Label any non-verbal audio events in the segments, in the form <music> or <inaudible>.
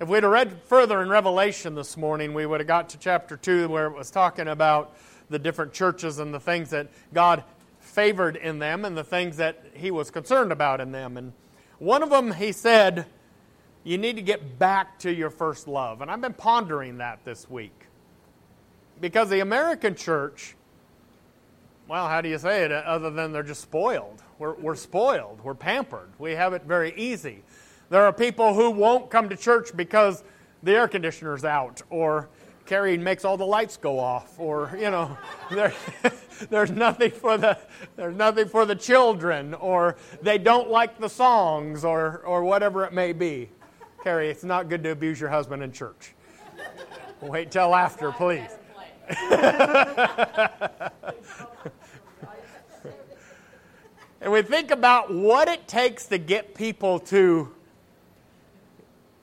If we'd have read further in Revelation this morning, we would have got to chapter 2 where it was talking about the different churches and the things that God favored in them and the things that He was concerned about in them. And one of them, He said, you need to get back to your first love. And I've been pondering that this week. Because the American church, well, how do you say it other than they're just spoiled? We're, we're spoiled. We're pampered. We have it very easy. There are people who won't come to church because the air conditioner's out or Carrie makes all the lights go off or, you know, <laughs> there, <laughs> there's nothing for the there's nothing for the children or they don't like the songs or or whatever it may be. Carrie, it's not good to abuse your husband in church. Wait till after, please. <laughs> and we think about what it takes to get people to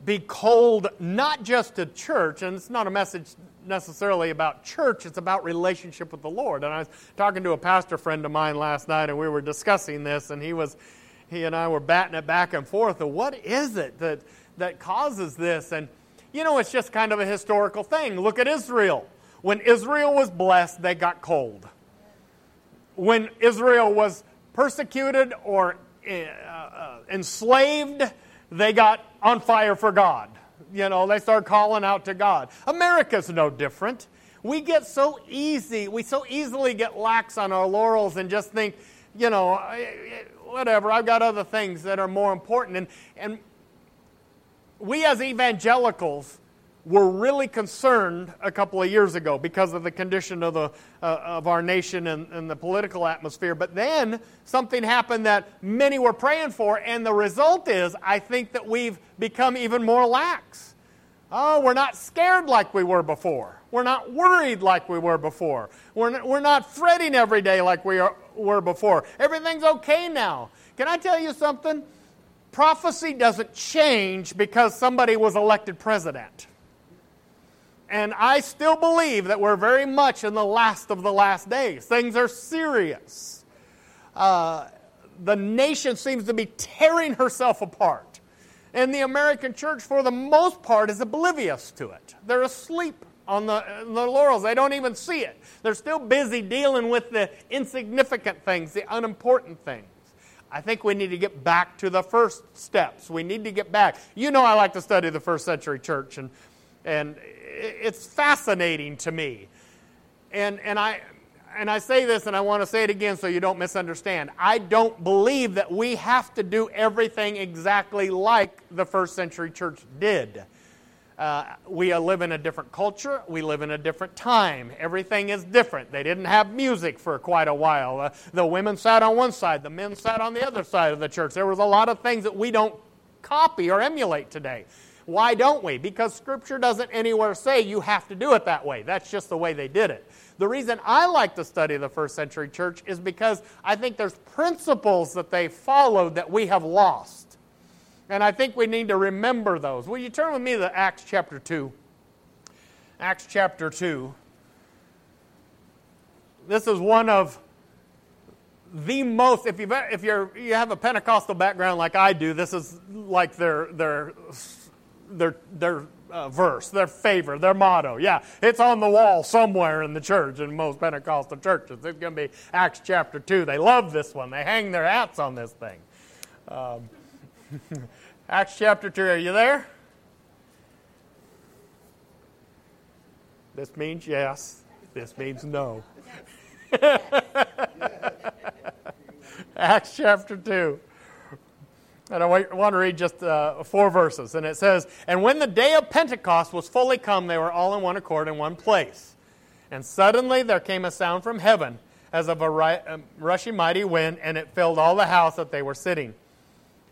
be cold, not just to church, and it's not a message necessarily about church, it's about relationship with the Lord. And I was talking to a pastor friend of mine last night, and we were discussing this, and he was he and I were batting it back and forth of what is it that, that causes this? And you know, it's just kind of a historical thing. Look at Israel. When Israel was blessed, they got cold. When Israel was persecuted or uh, uh, enslaved, they got on fire for God. You know, they start calling out to God. America's no different. We get so easy, we so easily get lax on our laurels and just think, you know, whatever, I've got other things that are more important. And, and we as evangelicals were really concerned a couple of years ago because of the condition of, the, uh, of our nation and, and the political atmosphere. But then something happened that many were praying for, and the result is I think that we've become even more lax. Oh, we're not scared like we were before. We're not worried like we were before. We're not, we're not fretting every day like we are, were before. Everything's okay now. Can I tell you something? Prophecy doesn't change because somebody was elected president. And I still believe that we're very much in the last of the last days. Things are serious. Uh, the nation seems to be tearing herself apart. And the American church, for the most part, is oblivious to it. They're asleep on the, the laurels. They don't even see it. They're still busy dealing with the insignificant things, the unimportant things. I think we need to get back to the first steps. We need to get back. You know, I like to study the first century church, and, and it's fascinating to me. And, and, I, and I say this, and I want to say it again so you don't misunderstand. I don't believe that we have to do everything exactly like the first century church did. Uh, we live in a different culture. We live in a different time. Everything is different. They didn't have music for quite a while. Uh, the women sat on one side, the men sat on the other side of the church. There was a lot of things that we don't copy or emulate today. Why don't we? Because Scripture doesn't anywhere say you have to do it that way. That's just the way they did it. The reason I like to study the first century church is because I think there's principles that they followed that we have lost. And I think we need to remember those. Will you turn with me to Acts chapter 2? Acts chapter 2. This is one of the most, if, you if you're, you have a Pentecostal background like I do, this is like their, their their, their uh, verse, their favor, their motto. Yeah, it's on the wall somewhere in the church, in most Pentecostal churches. It's going to be Acts chapter 2. They love this one, they hang their hats on this thing. Um, <laughs> Acts chapter 2, are you there? This means yes, this means no. <laughs> Acts chapter 2. And I want to read just uh, four verses. And it says, And when the day of Pentecost was fully come, they were all in one accord in one place. And suddenly there came a sound from heaven as of a um, rushing mighty wind, and it filled all the house that they were sitting.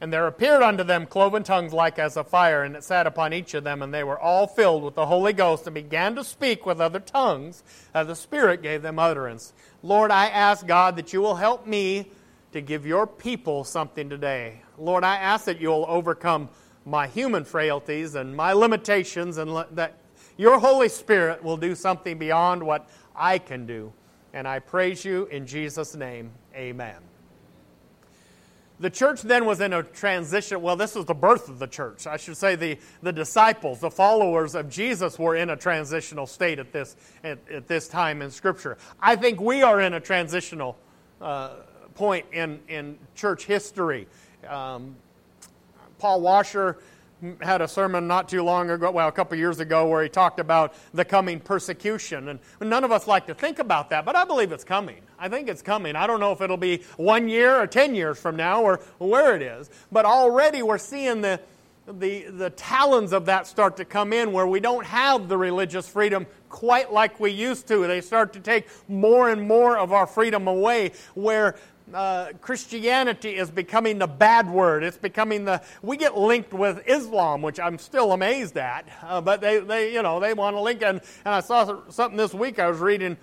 And there appeared unto them cloven tongues like as of fire, and it sat upon each of them, and they were all filled with the Holy Ghost, and began to speak with other tongues, as the Spirit gave them utterance. Lord, I ask God that you will help me to give your people something today. Lord, I ask that you'll overcome my human frailties and my limitations, and that your Holy Spirit will do something beyond what I can do. And I praise you in Jesus' name. Amen. the church then was in a transition. Well, this was the birth of the church. I should say the, the disciples, the followers of Jesus, were in a transitional state at this, at, at this time in Scripture. I think we are in a transitional uh, point in, in church history. Um, Paul Washer had a sermon not too long ago, well, a couple years ago, where he talked about the coming persecution. And none of us like to think about that, but I believe it's coming. I think it's coming. I don't know if it'll be one year or 10 years from now or where it is, but already we're seeing the, the, the talons of that start to come in where we don't have the religious freedom quite like we used to. They start to take more and more of our freedom away, where uh, Christianity is becoming the bad word. It's becoming the we get linked with Islam, which I'm still amazed at. Uh, but they, they, you know, they want to link. And, and I saw something this week. I was reading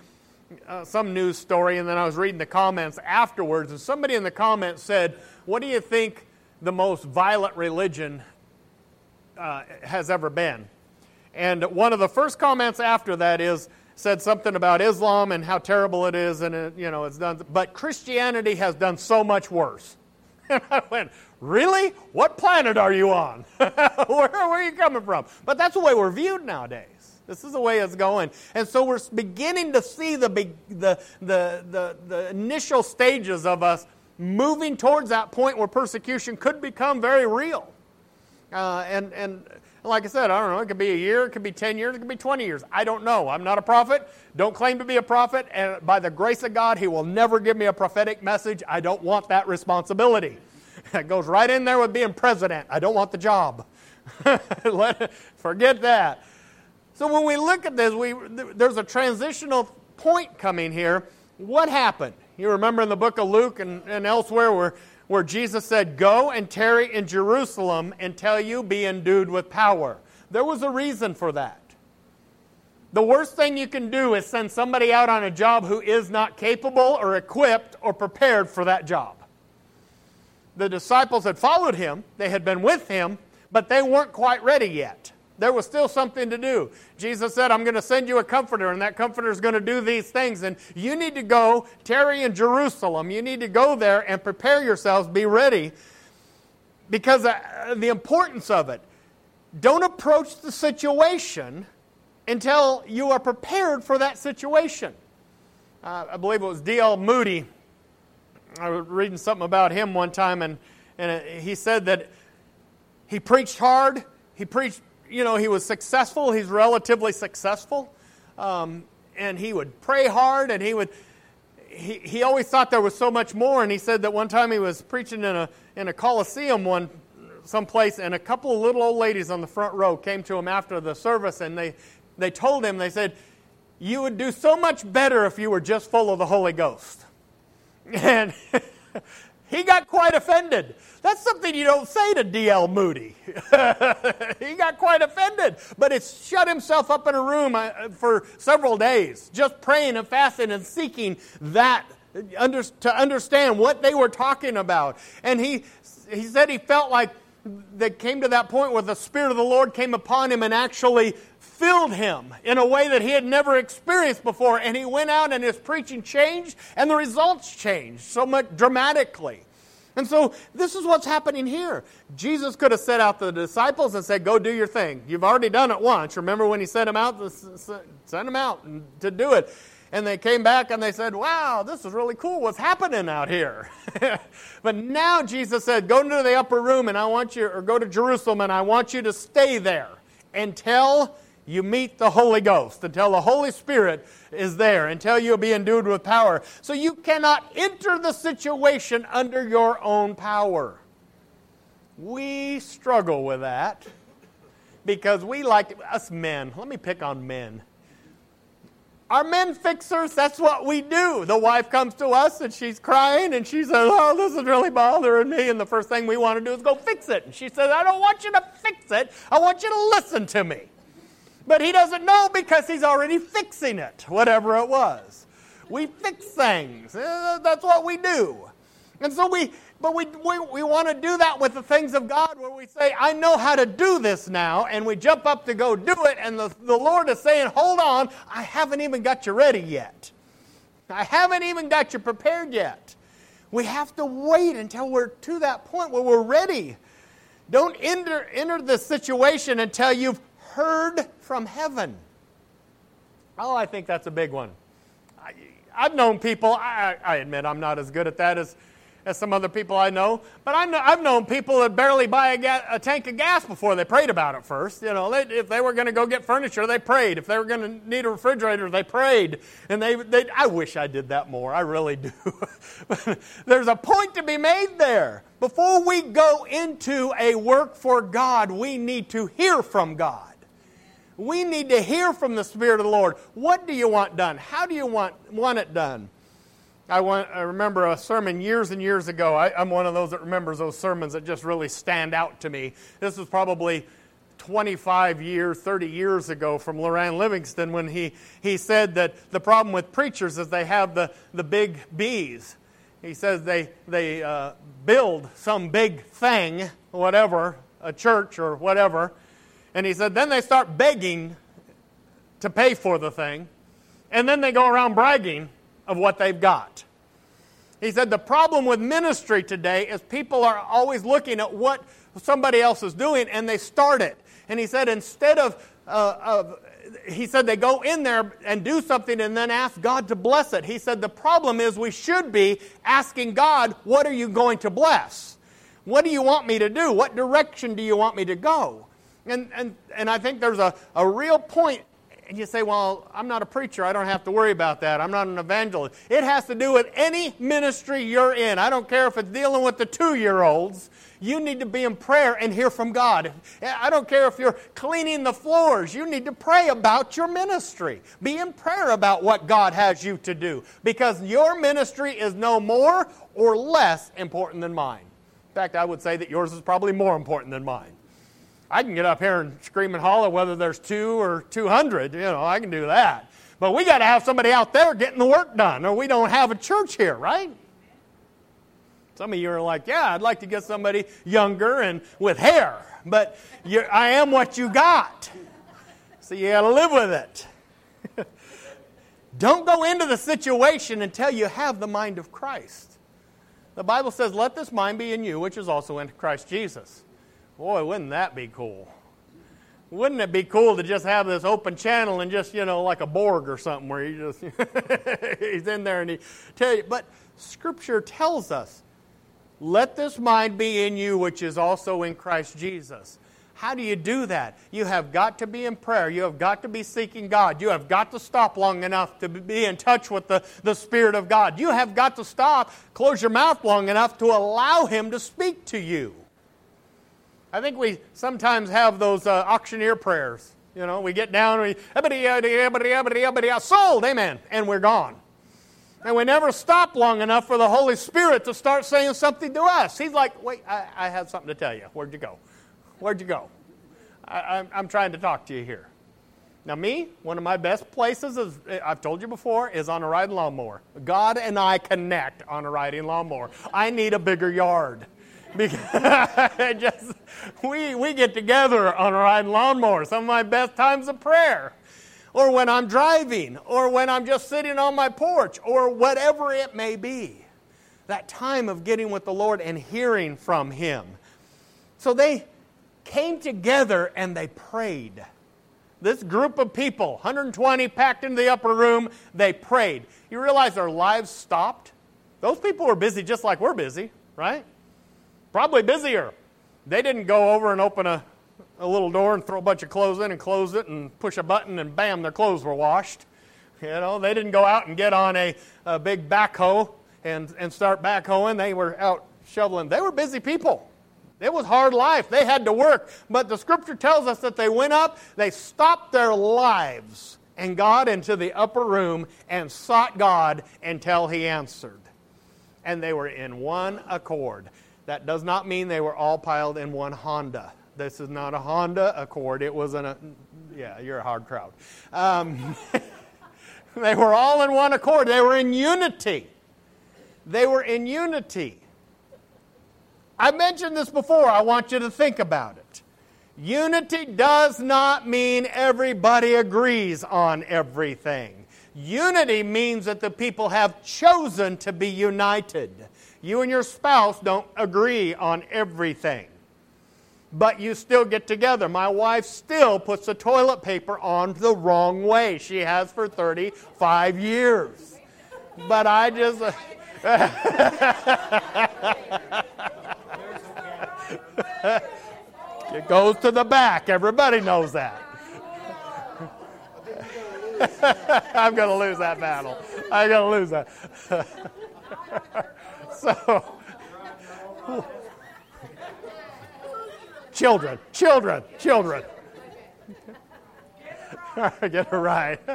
uh, some news story, and then I was reading the comments afterwards. And somebody in the comments said, "What do you think the most violent religion uh, has ever been?" And one of the first comments after that is said something about Islam and how terrible it is, and it, you know it's done. But Christianity has done so much worse. <laughs> And I went, really? What planet are you on? <laughs> where, where are you coming from? But that's the way we're viewed nowadays. This is the way it's going. And so we're beginning to see the, the, the, the, the initial stages of us moving towards that point where persecution could become very real. Uh, and, and like I said, I don't know. It could be a year, it could be 10 years, it could be 20 years. I don't know. I'm not a prophet. Don't claim to be a prophet. And by the grace of God, He will never give me a prophetic message. I don't want that responsibility. <laughs> It goes right in there with being president. I don't want the job. <laughs> Forget that. So when we look at this, we, there's a transitional point coming here. What happened? You remember in the book of Luke and, and elsewhere where where Jesus said, Go and tarry in Jerusalem until you be endued with power. There was a reason for that. The worst thing you can do is send somebody out on a job who is not capable or equipped or prepared for that job. The disciples had followed him, they had been with him, but they weren't quite ready yet. There was still something to do. Jesus said, I'm going to send you a comforter, and that comforter is going to do these things. And you need to go, tarry in Jerusalem. You need to go there and prepare yourselves, be ready, because uh, the importance of it. Don't approach the situation until you are prepared for that situation. Uh, I believe it was D.L. Moody. I was reading something about him one time, and, and he said that he preached hard, he preached you know, he was successful. He's relatively successful. Um, and he would pray hard and he would, he, he always thought there was so much more. And he said that one time he was preaching in a, in a coliseum one someplace and a couple of little old ladies on the front row came to him after the service and they, they told him, they said, you would do so much better if you were just full of the Holy Ghost. <laughs> And <laughs> he got quite offended. That's something you don't say to D.L. Moody. <laughs> he got quite offended, but it's shut himself up in a room uh, for several days, just praying and fasting and seeking that to understand what they were talking about. And he, he said he felt like they came to that point where the Spirit of the Lord came upon him and actually filled him in a way that he had never experienced before. And he went out and his preaching changed, and the results changed so much dramatically. And so this is what's happening here. Jesus could have set out the disciples and said, Go do your thing. You've already done it once. Remember when he sent them out? Send them out to do it. And they came back and they said, Wow, this is really cool. What's happening out here? <laughs> but now Jesus said, Go into the upper room and I want you, or go to Jerusalem and I want you to stay there until you meet the Holy Ghost, until the Holy Spirit is there, until you'll be endued with power. So you cannot enter the situation under your own power. We struggle with that because we like, us men, let me pick on men. Our men fixers, that's what we do. The wife comes to us and she's crying and she says, Oh, this is really bothering me. And the first thing we want to do is go fix it. And she says, I don't want you to fix it. I want you to listen to me. But he doesn't know because he's already fixing it, whatever it was. We fix things. Eh, that's what we do. And so we, but we, we, we want to do that with the things of God where we say, I know how to do this now, and we jump up to go do it, and the, the Lord is saying, Hold on, I haven't even got you ready yet. I haven't even got you prepared yet. We have to wait until we're to that point where we're ready. Don't enter, enter the situation until you've heard from heaven. Oh, I think that's a big one. I, have known people, I, I, admit I'm not as good at that as, as some other people I know, but I have known people that barely buy a, ga- a, tank of gas before they prayed about it first. You know, they, if they were going to go get furniture, they prayed. If they were going to need a refrigerator, they prayed. And they, they I wish I did that more. I really do. <laughs> There's a point to be made there. Before we go into a work for God, we need to hear from God. We need to hear from the Spirit of the Lord. What do you want done? How do you want, want it done? I, want, I remember a sermon years and years ago. I, I'm one of those that remembers those sermons that just really stand out to me. This was probably 25 years, 30 years ago from Loran Livingston when he, he said that the problem with preachers is they have the, the big B's. He says they, they uh, build some big thing, whatever, a church or whatever, and he said, then they start begging to pay for the thing, and then they go around bragging of what they've got. He said, the problem with ministry today is people are always looking at what somebody else is doing and they start it. And he said, instead of, uh, of he said they go in there and do something and then ask God to bless it. He said the problem is we should be asking God, what are you going to bless? What do you want me to do? What direction do you want me to go? And, and, and I think there's a, a real point. And you say, well, I'm not a preacher. I don't have to worry about that. I'm not an evangelist. It has to do with any ministry you're in. I don't care if it's dealing with the two year olds. You need to be in prayer and hear from God. I don't care if you're cleaning the floors. You need to pray about your ministry. Be in prayer about what God has you to do because your ministry is no more or less important than mine. In fact, I would say that yours is probably more important than mine. I can get up here and scream and holler whether there's two or 200. You know, I can do that. But we got to have somebody out there getting the work done, or we don't have a church here, right? Some of you are like, yeah, I'd like to get somebody younger and with hair, but I am what you got. So you got to live with it. <laughs> don't go into the situation until you have the mind of Christ. The Bible says, let this mind be in you, which is also in Christ Jesus. Boy, wouldn't that be cool? Wouldn't it be cool to just have this open channel and just, you know, like a Borg or something where he just, <laughs> he's in there and he tell you. But Scripture tells us, let this mind be in you, which is also in Christ Jesus. How do you do that? You have got to be in prayer. You have got to be seeking God. You have got to stop long enough to be in touch with the, the Spirit of God. You have got to stop, close your mouth long enough to allow Him to speak to you. I think we sometimes have those uh, auctioneer prayers. You know, we get down and we, sold, amen, and we're gone. And we never stop long enough for the Holy Spirit to start saying something to us. He's like, wait, I, I have something to tell you. Where'd you go? Where'd you go? I, I'm trying to talk to you here. Now, me, one of my best places, is, I've told you before, is on a riding lawnmower. God and I connect on a riding lawnmower. I need a bigger yard. Because <laughs> just, we, we get together on a riding lawnmower, some of my best times of prayer. Or when I'm driving, or when I'm just sitting on my porch, or whatever it may be. That time of getting with the Lord and hearing from Him. So they came together and they prayed. This group of people, 120 packed into the upper room, they prayed. You realize their lives stopped? Those people were busy just like we're busy, right? Probably busier. They didn't go over and open a, a little door and throw a bunch of clothes in and close it and push a button and bam, their clothes were washed. You know, they didn't go out and get on a, a big backhoe and, and start backhoeing. They were out shoveling. They were busy people. It was hard life. They had to work. But the scripture tells us that they went up, they stopped their lives and got into the upper room and sought God until He answered. And they were in one accord. That does not mean they were all piled in one Honda. This is not a Honda Accord. It was an, a, yeah, you're a hard crowd. Um, <laughs> they were all in one accord. They were in unity. They were in unity. I mentioned this before. I want you to think about it. Unity does not mean everybody agrees on everything. Unity means that the people have chosen to be united. You and your spouse don't agree on everything, but you still get together. My wife still puts the toilet paper on the wrong way. She has for 35 years. But I just. <laughs> it goes to the back. Everybody knows that. <laughs> I'm going to lose that battle. I'm going to lose that. <laughs> so, children, children, children. <laughs> Get right. <laughs>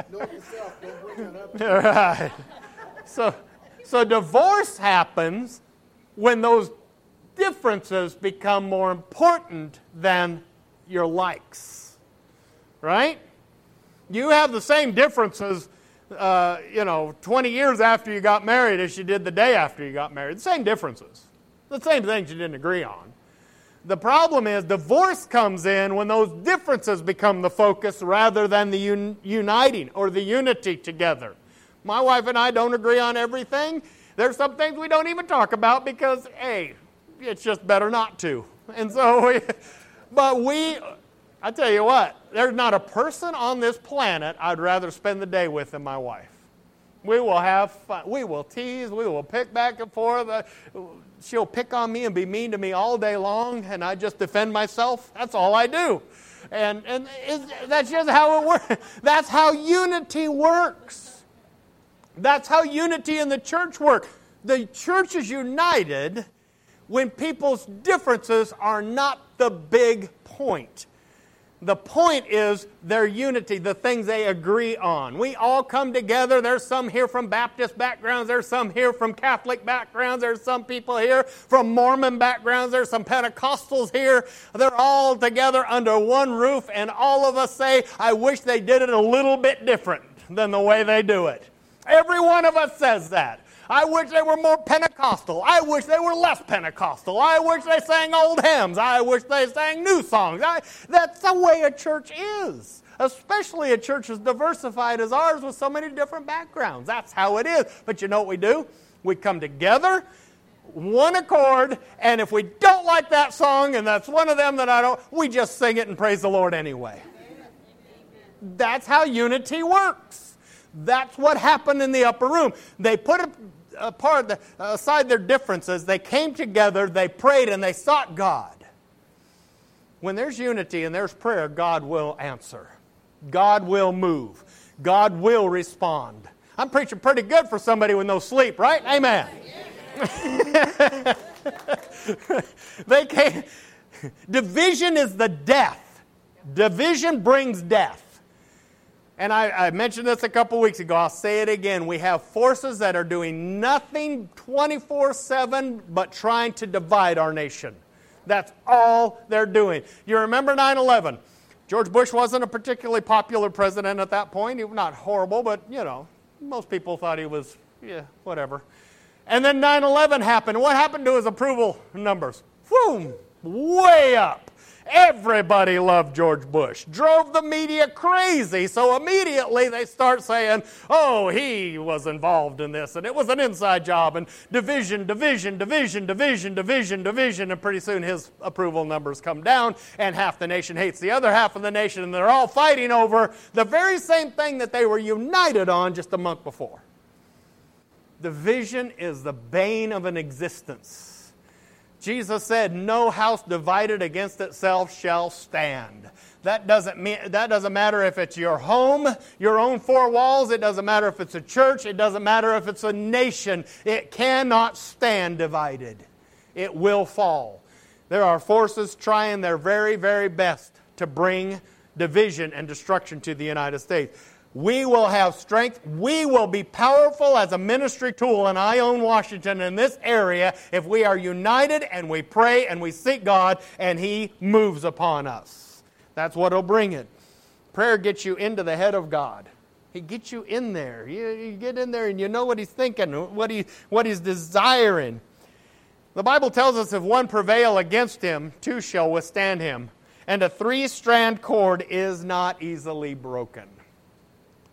All right. So, so divorce happens when those differences become more important than your likes. Right? You have the same differences, uh, you know, 20 years after you got married as you did the day after you got married. The same differences. The same things you didn't agree on. The problem is divorce comes in when those differences become the focus rather than the un- uniting or the unity together. My wife and I don't agree on everything. There's some things we don't even talk about because, hey, it's just better not to. And so we, <laughs> but we, I tell you what, there's not a person on this planet I'd rather spend the day with than my wife. We will have fun. We will tease. We will pick back and forth. She'll pick on me and be mean to me all day long, and I just defend myself. That's all I do. And, and that's just how it works. <laughs> That's how unity works. That's how unity in the church works. The church is united when people's differences are not the big point. The point is their unity, the things they agree on. We all come together. There's some here from Baptist backgrounds. There's some here from Catholic backgrounds. There's some people here from Mormon backgrounds. There's some Pentecostals here. They're all together under one roof, and all of us say, I wish they did it a little bit different than the way they do it. Every one of us says that. I wish they were more Pentecostal. I wish they were less Pentecostal. I wish they sang old hymns. I wish they sang new songs. I, that's the way a church is, especially a church as diversified as ours with so many different backgrounds. That's how it is. But you know what we do? We come together, one accord, and if we don't like that song, and that's one of them that I don't, we just sing it and praise the Lord anyway. That's how unity works. That's what happened in the upper room. They put a, apart, aside their differences, they came together, they prayed, and they sought God. When there's unity and there's prayer, God will answer. God will move. God will respond. I'm preaching pretty good for somebody with no sleep, right? Amen. <laughs> they came. Division is the death. Division brings death. And I, I, mentioned this a couple weeks ago. I'll say it again. We have forces that are doing nothing 24 7 but trying to divide our nation. That's all they're doing. You remember 9 11. George Bush wasn't a particularly popular president at that point. He was not horrible, but, you know, most people thought he was, yeah, whatever. And then 9 11 happened. What happened to his approval numbers? Boom, way up. Everybody loved George Bush. Drove the media crazy. So immediately they start saying, oh, he was involved in this and it was an inside job and division, division, division, division, division, division. And pretty soon his approval numbers come down and half the nation hates the other half of the nation and they're all fighting over the very same thing that they were united on just a month before. Division is the bane of an existence. Jesus said, No house divided against itself shall stand. That doesn't, mean, that doesn't matter if it's your home, your own four walls. It doesn't matter if it's a church. It doesn't matter if it's a nation. It cannot stand divided. It will fall. There are forces trying their very, very best to bring division and destruction to the United States we will have strength. We will be powerful as a ministry tool in Ione, Washington, in this area, if we are united and we pray and we seek God and He moves upon us. That's what will bring it. Prayer gets you into the head of God. He gets you in there. You, you get in there and you know what He's thinking, what, he, what He's desiring. The Bible tells us if one prevail against Him, two shall withstand Him. And a three strand cord is not easily broken.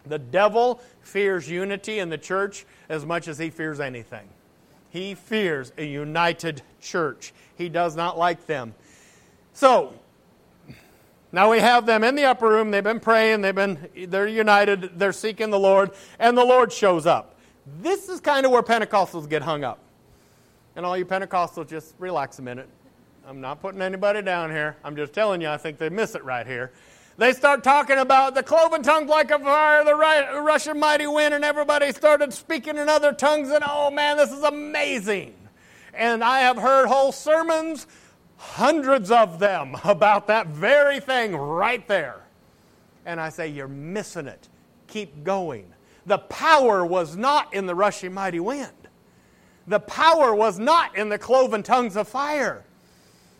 The devil fears unity in the church as much as he fears anything. He fears a united church. He does not like them. So, now we have them in the upper room. They've been praying. They've been they're united. They're seeking the Lord, and the Lord shows up. This is kind of where Pentecostals get hung up. And all you Pentecostals, just relax a minute. I'm not putting anybody down here. I'm just telling you, I think they miss it right here. They start talking about the cloven tongues like a fire, the rushing mighty wind, and everybody started speaking in other tongues, and oh man, this is amazing. And I have heard whole sermons, hundreds of them, <laughs> about that very thing right there. And I say, You're missing it. Keep going. The power was not in the rushing mighty wind, the power was not in the cloven tongues of fire.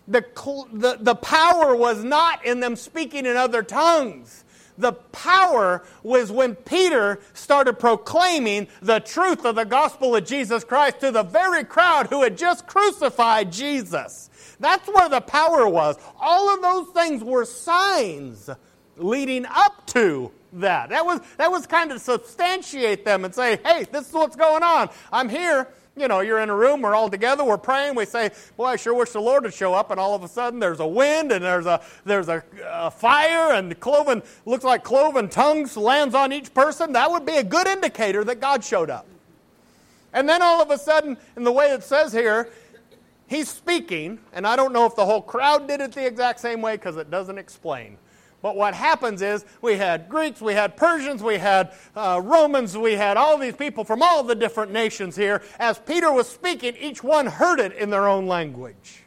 The, the, the power was not in them speaking in other tongues. The power was when Peter started proclaiming the truth of the gospel of Jesus Christ to the very crowd who had just crucified Jesus. That's where the power was. All of those things were signs leading up to that. That was, that was kind of substantiate them and say, hey, this is what's going on. I'm here you know, you're in a room, we're all together, we're praying, we say, Boy, I sure wish the Lord would show up, and all of a sudden there's a wind and there's a there's a, a fire and cloven looks like cloven tongues lands on each person. That would be a good indicator that God showed up. And then all of a sudden, in the way it says here, he's speaking, and I don't know if the whole crowd did it the exact same way because it doesn't explain. But what happens is we had Greeks, we had Persians, we had uh, Romans, we had all these people from all the different nations here. As Peter was speaking, each one heard it in their own language.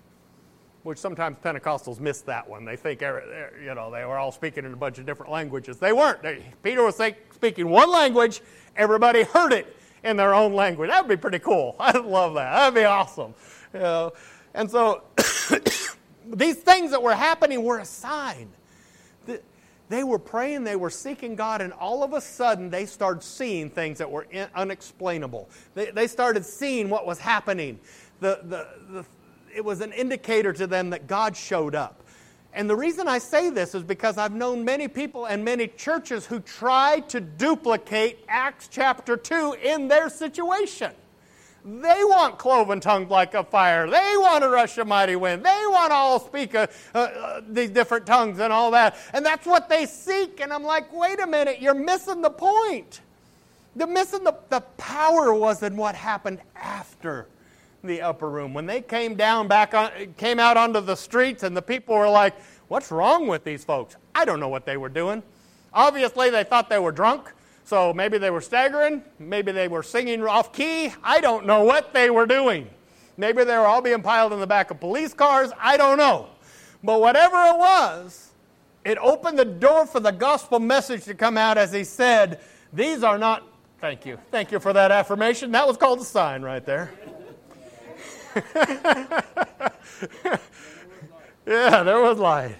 Which sometimes Pentecostals miss that one. They think, you know, they were all speaking in a bunch of different languages. They weren't. Peter was speaking one language, everybody heard it in their own language. That would be pretty cool. <laughs> I'd love that. That'd be awesome. You know? And so <coughs> these things that were happening were a sign they were praying, they were seeking God, and all of a sudden they started seeing things that were unexplainable. They, they started seeing what was happening. The, the, the, it was an indicator to them that God showed up. And the reason I say this is because I've known many people and many churches who tried to duplicate Acts chapter 2 in their situation. They want cloven tongued like a fire. They want to rush a mighty wind. They want to all speak uh, uh, these different tongues and all that. And that's what they seek. And I'm like, wait a minute, you're missing the point. The missing the, the power was in what happened after the upper room. When they came down back on, came out onto the streets and the people were like, what's wrong with these folks? I don't know what they were doing. Obviously, they thought they were drunk. So maybe they were staggering, maybe they were singing off key. I don't know what they were doing. Maybe they were all being piled in the back of police cars. I don't know. But whatever it was, it opened the door for the gospel message to come out as he said, These are not, thank you, thank you for that affirmation. That was called a sign right there. <laughs> yeah, there was light.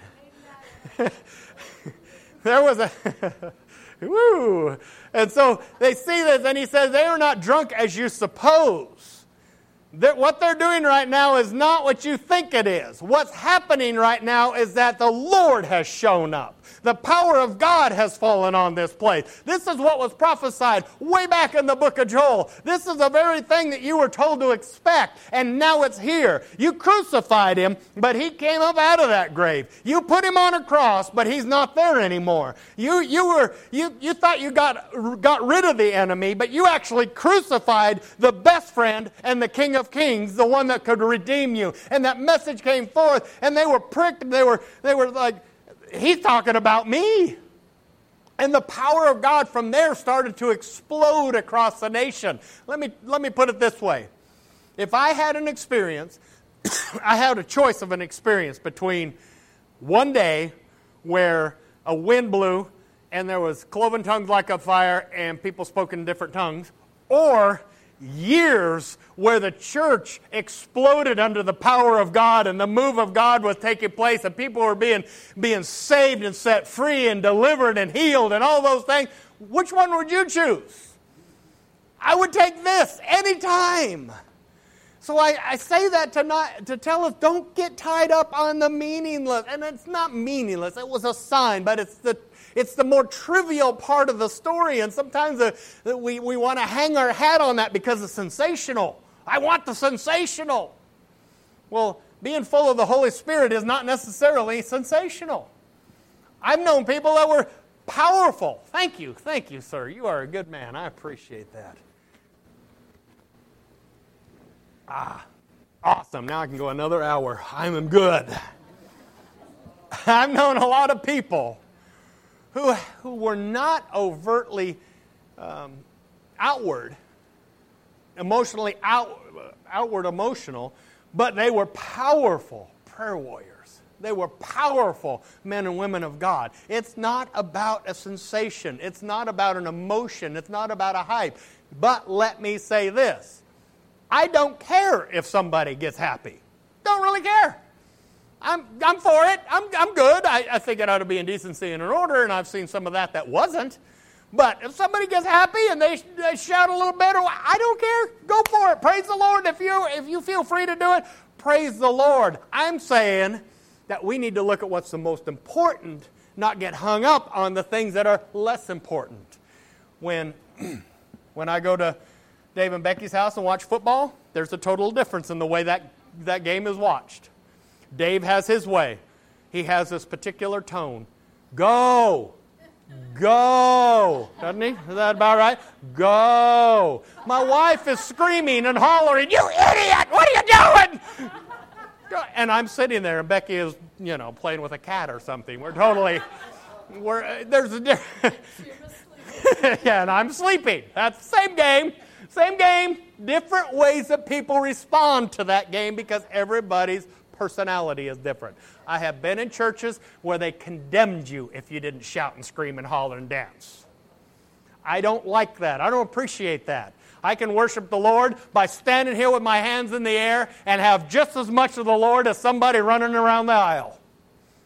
<laughs> there was a. <laughs> Woo! And so they see this, and he says, They are not drunk as you suppose. That what they're doing right now is not what you think it is. What's happening right now is that the Lord has shown up. The power of God has fallen on this place. This is what was prophesied way back in the book of Joel. This is the very thing that you were told to expect, and now it's here. You crucified him, but he came up out of that grave. You put him on a cross, but he's not there anymore. You, you, were, you, you thought you got, got rid of the enemy, but you actually crucified the best friend and the King of Kings, the one that could redeem you. And that message came forth, and they were pricked. They were, they were like, he's talking about me. And the power of God from there started to explode across the nation. Let me, let me put it this way. If I had an experience, <coughs> I had a choice of an experience between one day where a wind blew and there was cloven tongues like a fire and people spoke in different tongues, or years where the church exploded under the power of God and the move of God was taking place and people were being, being saved and set free and delivered and healed and all those things, which one would you choose? I would take this anytime. So I, I say that to, not, to tell us don't get tied up on the meaningless. And it's not meaningless, it was a sign, but it's the it's the more trivial part of the story, and sometimes the, we, we want to hang our hat on that because it's sensational. I want the sensational. Well, being full of the Holy Spirit is not necessarily sensational. I've known people that were powerful. Thank you. Thank you, sir. You are a good man. I appreciate that. Ah, awesome. Now I can go another hour. I am good. <laughs> I've known a lot of people who, who were not overtly um, outward, emotionally out, outward emotional, but they were powerful prayer warriors. They were powerful men and women of God. It's not about a sensation, it's not about an emotion, it's not about a hype. But let me say this I don't care if somebody gets happy. Don't really care. I'm, I'm for it. I'm, I'm good. I, I think it ought to be in decency and in order, and I've seen some of that that wasn't. But if somebody gets happy and they, they shout a little bit, I don't care. Go for it. Praise the Lord. If you, if you feel free to do it, praise the Lord. I'm saying that we need to look at what's the most important, not get hung up on the things that are less important. When, <clears throat> when I go to Dave and Becky's house and watch football, there's a total difference in the way that, that game is watched. Dave has his way, he has this particular tone. Go! Go! Doesn't he? Is that about right? Go! My wife is screaming and hollering, You idiot! What are you doing? And I'm sitting there, and Becky is, you know, playing with a cat or something. We're totally, we're, there's a <laughs> yeah, and I'm sleeping. That's the same game. Same game, different ways that people respond to that game because everybody's personality is different. I have been in churches where they condemned you if you didn't shout and scream and holler and dance. I don't like that. I don't appreciate that. I can worship the Lord by standing here with my hands in the air and have just as much of the Lord as somebody running around the aisle.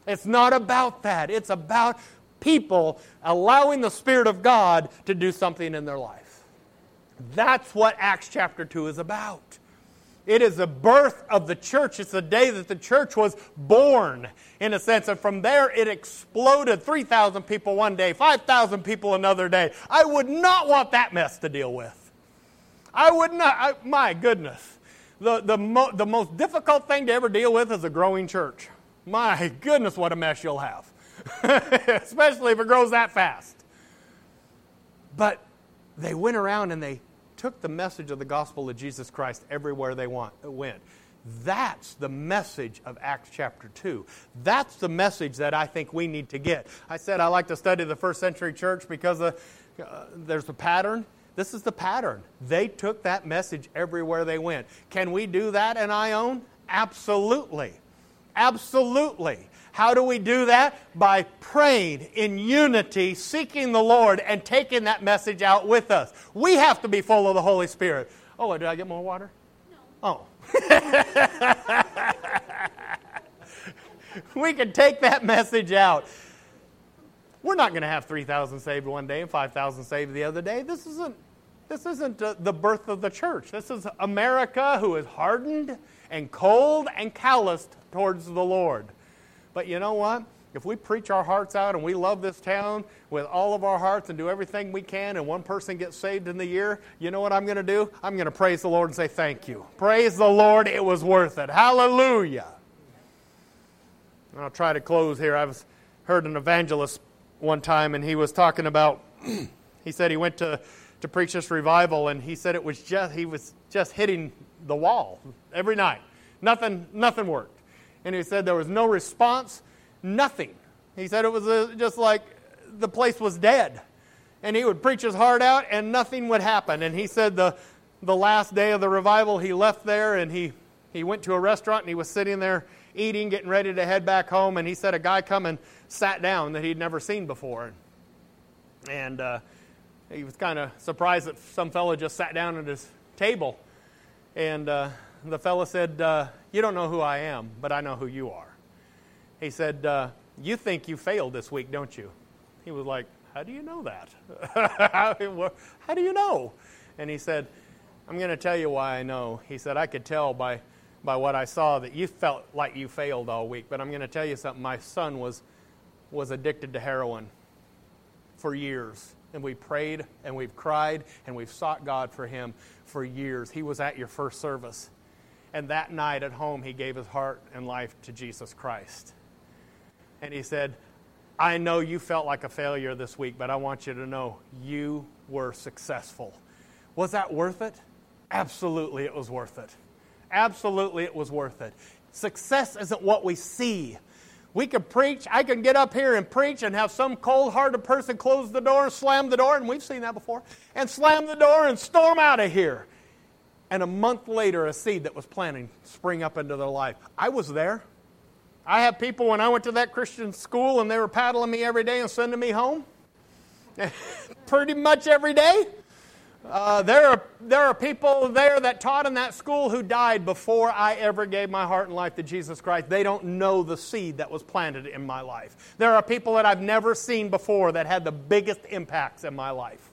It's not about that. It's about people allowing the Spirit of God to do something in their life. That's what Acts chapter 2 is about. It is the birth of the church. It's the day that the church was born, in a sense. And from there, it exploded 3,000 people one day, 5,000 people another day. I would not want that mess to deal with. I would not, I, my goodness. The, the, mo, the most difficult thing to ever deal with is a growing church. My goodness, what a mess you'll have, <laughs> especially if it grows that fast. But they went around and they took the message of the gospel of Jesus Christ everywhere they want, went. That's the message of Acts chapter 2. That's the message that I think we need to get. I said I like to study the first century church because uh, uh, there's a pattern. This is the pattern. They took that message everywhere they went. Can we do that in Ione? Absolutely. Absolutely. How do we do that? By praying in unity, seeking the Lord, and taking that message out with us. We have to be full of the Holy Spirit. Oh, did I get more water? No. Oh. <laughs> we can take that message out. We're not going to have 3,000 saved one day and 5,000 saved the other day. This isn't, this isn't the birth of the church. This is America who is hardened and cold and calloused towards the Lord. But you know what? If we preach our hearts out and we love this town with all of our hearts and do everything we can, and one person gets saved in the year, you know what I'm going to do? I'm going to praise the Lord and say thank you. Praise the Lord, it was worth it. Hallelujah. I'll try to close here. I've heard an evangelist one time, and he was talking about, <clears throat> he said he went to, to preach this revival, and he said it was just, he was just hitting the wall every night. Nothing, nothing worked. And he said there was no response, nothing. He said it was uh, just like the place was dead. And he would preach his heart out and nothing would happen. And he said the, the last day of the revival, he left there and he, he went to a restaurant and he was sitting there eating, getting ready to head back home. And he said a guy come and sat down that he'd never seen before. And uh, he was kind of surprised that some fellow just sat down at his table. And uh, the fellow said, uh, You don't know who I am, but I know who you are. He said, uh, You think you failed this week, don't you? He was like, How do you know that? <laughs> How do you know? And he said, I'm going to tell you why I know. He said, I could tell by, by what I saw that you felt like you failed all week, but I'm going to tell you something. My son was, was addicted to heroin for years. And we prayed and we've cried and we've sought God for him for years. He was at your first service. And that night at home, he gave his heart and life to Jesus Christ. And he said, I know you felt like a failure this week, but I want you to know you were successful. Was that worth it? Absolutely, it was worth it. Absolutely, it was worth it. Success isn't what we see. We could preach, I can get up here and preach and have some cold hearted person close the door and slam the door, and we've seen that before, and slam the door and storm out of here. And a month later, a seed that was planted spring up into their life. I was there. I have people when I went to that Christian school and they were paddling me every day and sending me home. <laughs> Pretty much every day. Uh, there, are, there are people there that taught in that school who died before I ever gave my heart and life to Jesus Christ. They don't know the seed that was planted in my life. There are people that I've never seen before that had the biggest impacts in my life.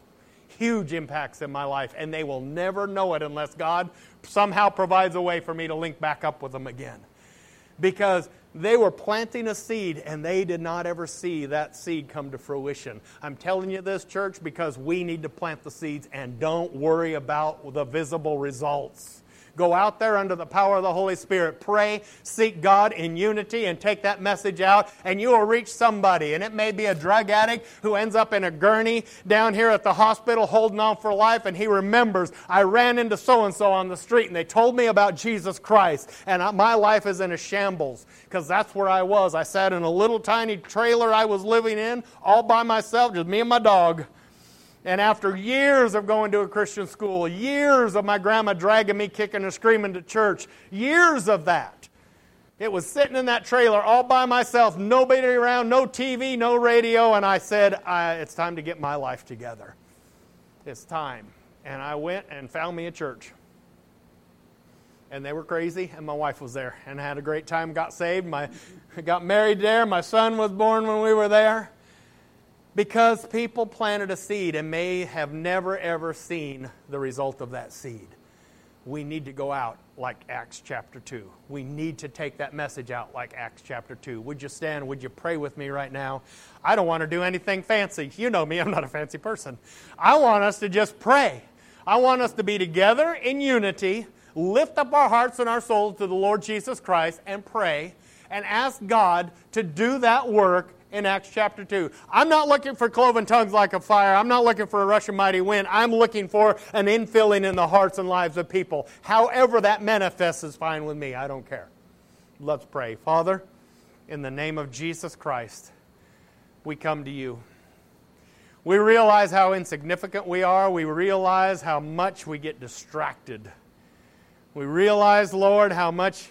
Huge impacts in my life, and they will never know it unless God somehow provides a way for me to link back up with them again. Because they were planting a seed and they did not ever see that seed come to fruition. I'm telling you this, church, because we need to plant the seeds and don't worry about the visible results. Go out there under the power of the Holy Spirit. Pray, seek God in unity, and take that message out, and you will reach somebody. And it may be a drug addict who ends up in a gurney down here at the hospital holding on for life, and he remembers, I ran into so and so on the street, and they told me about Jesus Christ, and my life is in a shambles because that's where I was. I sat in a little tiny trailer I was living in all by myself, just me and my dog. And after years of going to a Christian school, years of my grandma dragging me kicking and screaming to church, years of that, it was sitting in that trailer all by myself, nobody around, no TV, no radio, and I said, I, It's time to get my life together. It's time. And I went and found me a church. And they were crazy, and my wife was there, and I had a great time, got saved. My, got married there. My son was born when we were there because people planted a seed and may have never ever seen the result of that seed. We need to go out like Acts chapter 2. We need to take that message out like Acts chapter 2. Would you stand? Would you pray with me right now? I don't want to do anything fancy. You know me, I'm not a fancy person. I want us to just pray. I want us to be together in unity, lift up our hearts and our souls to the Lord Jesus Christ, and pray and ask God to do that work in Acts chapter 2. I'm not looking for cloven tongues like a fire. I'm not looking for a rush of mighty wind. I'm looking for an infilling in the hearts and lives of people. However that manifests is fine with me. I don't care. Let's pray. Father, in the name of Jesus Christ, we come to you. We realize how insignificant we are. We realize how much we get distracted. We realize, Lord, how much,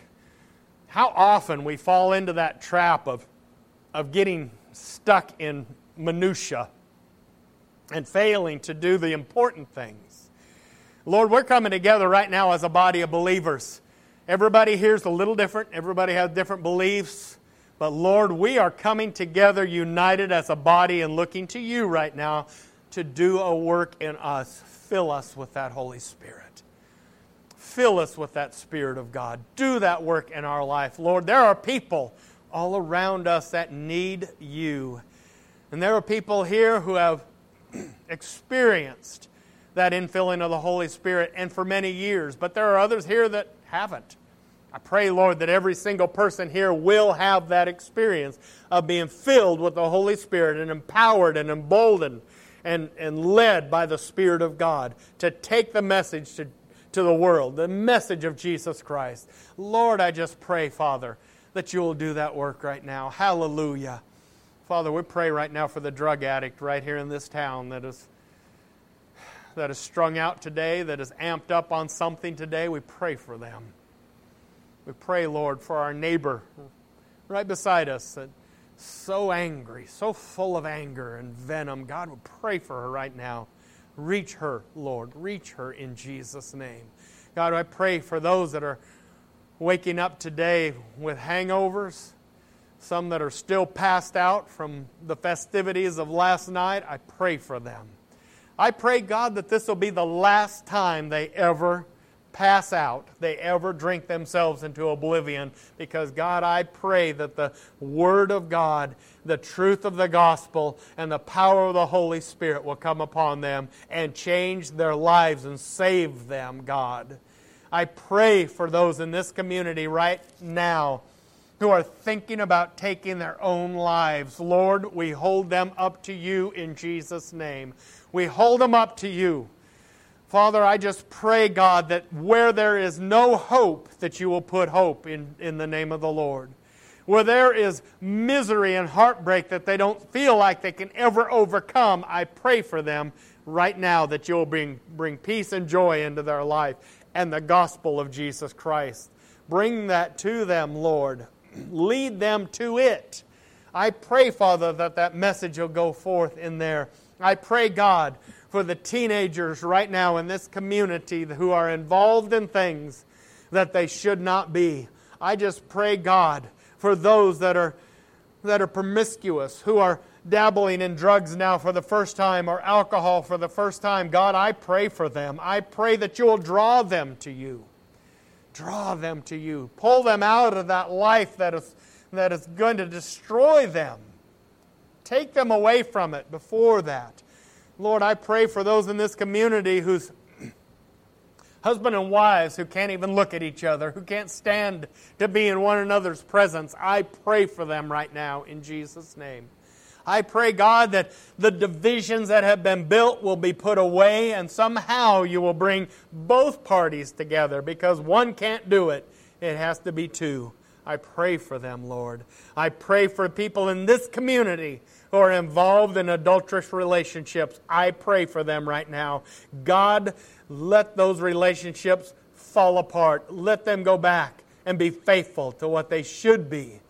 how often we fall into that trap of of getting stuck in minutia and failing to do the important things. Lord, we're coming together right now as a body of believers. Everybody here's a little different, everybody has different beliefs. But Lord, we are coming together united as a body and looking to you right now to do a work in us. Fill us with that Holy Spirit. Fill us with that Spirit of God. Do that work in our life. Lord, there are people all around us that need you. And there are people here who have <clears throat> experienced that infilling of the Holy Spirit and for many years, but there are others here that haven't. I pray, Lord, that every single person here will have that experience of being filled with the Holy Spirit and empowered and emboldened and, and led by the Spirit of God to take the message to, to the world, the message of Jesus Christ. Lord, I just pray, Father, that you'll do that work right now. Hallelujah. Father, we pray right now for the drug addict right here in this town that is that is strung out today, that is amped up on something today. We pray for them. We pray, Lord, for our neighbor right beside us that so angry, so full of anger and venom. God, we pray for her right now. Reach her, Lord. Reach her in Jesus' name. God, I pray for those that are waking up today with hangovers, some that are still passed out from the festivities of last night, I pray for them. I pray, God, that this will be the last time they ever pass out, they ever drink themselves into oblivion. Because, God, I pray that the Word of God, the truth of the gospel, and the power of the Holy Spirit will come upon them and change their lives and save them, God. I pray for those in this community right now who are thinking about taking their own lives. Lord, we hold them up to you in Jesus' name. We hold them up to you. Father, I just pray, God, that where there is no hope, that you will put hope in, in the name of the Lord. Where there is misery and heartbreak that they don't feel like they can ever overcome, I pray for them right now that you'll bring, bring peace and joy into their life and the gospel of Jesus Christ. Bring that to them, Lord. Lead them to it. I pray, Father, that that message will go forth in there. I pray, God, for the teenagers right now in this community who are involved in things that they should not be. I just pray, God, for those that are, that are promiscuous, who are dabbling in drugs now for the first time or alcohol for the first time. God, I pray for them. I pray that you will draw them to you. Draw them to you. Pull them out of that life that is, that is going to destroy them. Take them away from it before that. Lord, I pray for those in this community whose <clears throat> husband and wives who can't even look at each other, who can't stand to be in one another's presence. I pray for them right now in Jesus' name. I pray, God, that the divisions that have been built will be put away and somehow you will bring both parties together because one can't do it. It has to be two. I pray for them, Lord. I pray for people in this community who are involved in adulterous relationships. I pray for them right now. God, let those relationships fall apart. Let them go back and be faithful to what they should be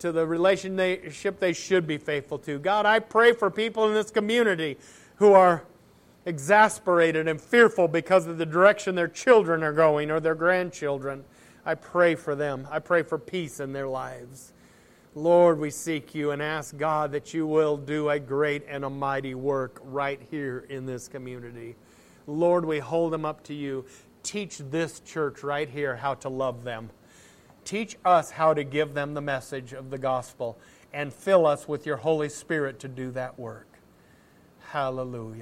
to the relationship they should be faithful to. God, I pray for people in this community who are exasperated and fearful because of the direction their children are going or their grandchildren. I pray for them. I pray for peace in their lives. Lord, we seek you and ask God that you will do a great and a mighty work right here in this community. Lord, we hold them up to you. Teach this church right here how to love them. Teach us how to give them the message of the gospel and fill us with your Holy Spirit to do that work. Hallelujah.